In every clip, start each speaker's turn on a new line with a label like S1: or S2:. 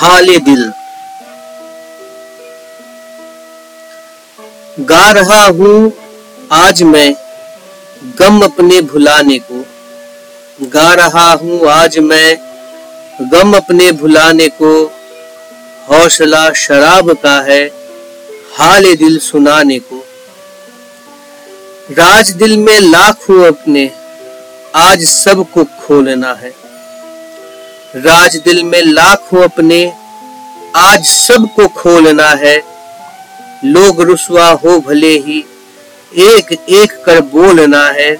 S1: हाले दिल। गा रहा हूँ आज मैं गम अपने भुलाने को। गा रहा हूँ आज मैं गम अपने भुलाने को। हौसला शराब का है हाल दिल सुनाने को। राज दिल में लाख अपने, आज सबको खोलना है। राज दिल में लाखों अपने, आज सबको खोलना है। लोग रुसवा हो भले ही एक एक कर बोलना है।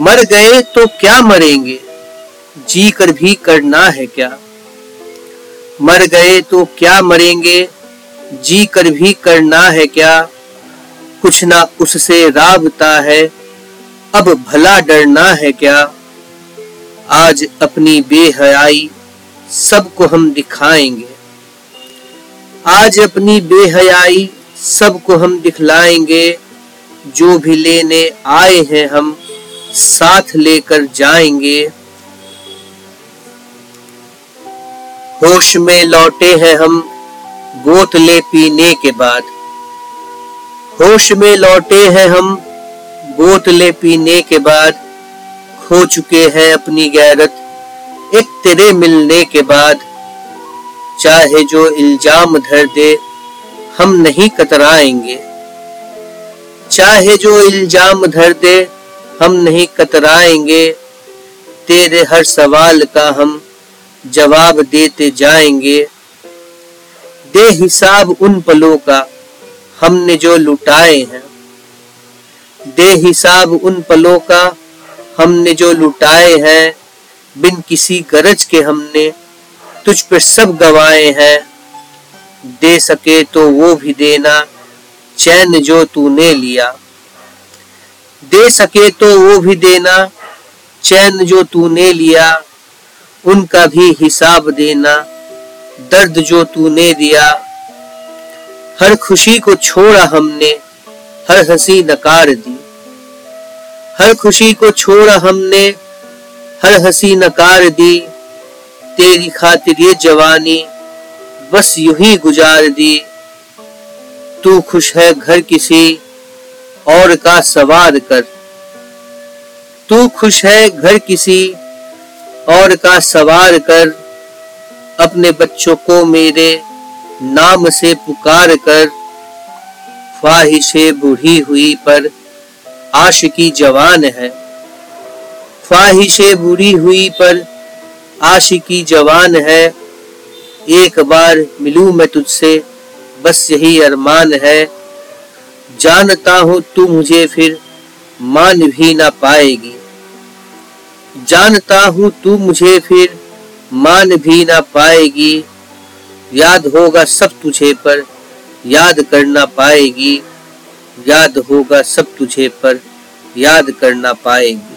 S1: मर गए तो क्या मरेंगे? जी कर भी करना है क्या? मर गए तो क्या मरेंगे? जी कर भी करना है क्या? कुछ ना उससे राबता है, अब भला डरना है क्या? आज अपनी बेहयाई सबको हम दिखाएँगे। आज अपनी बेहयाई सबको हम दिखलाएँगे। जो भी लेने आए हैं हम साथ लेकर जाएँगे। होश में लौटे हैं हम बोतलें पीने के बाद। होश में लौटे हैं हम बोतलें पीने के बाद। खो चुके हैं अपनी गैरत। एक तेरे मिलने के बाद, चाहे जो इल्ज़ाम धर दे, हम नहीं कतराएँगे। चाहे जो इल्ज़ाम धर दे, हम नहीं कतराएँगे। तेरे हर सवाल का हम जवाब देते जाएँगे। दे हिसाब उन पलों का हमने जो लुटाए हैं। दे हिसाब उन पलों का हमने जो लुटाए हैं, बिन किसी गरज के हमने तुझ पे सब गवाए हैं। दे सके तो वो भी देना, चैन जो तूने लिया। दे सके तो वो भी देना, चैन जो तूने लिया। उनका भी हिसाब देना, दर्द जो तूने दिया। हर खुशी को छोड़ा हमने, हर हँसी नकार दी। हर खुशी को छोड़ा हमने, हर हँसी नकार दी, तेरी खातिर ये जवानी बस यूँ ही गुजार दी। तू खुश है घर किसी और का सवार कर। तू खुश है घर किसी और का सवार कर। अपने बच्चों को मेरे नाम से पुकार कर। ख्वाहिशें बूढ़ी हुई पर आशिकी जवान है। ख्वाहिशें बुरी हुई, पर आशिकी जवान है। एक बार मिलूं मैं तुझसे, बस यही अरमान है। जानता हूँ तू मुझे फिर मान भी ना पाएगी। जानता हूँ तू मुझे फिर मान भी ना पाएगी। याद होगा सब तुझे पर, याद करना पाएगी। याद होगा सब तुझे पर। याद करना पाएगी।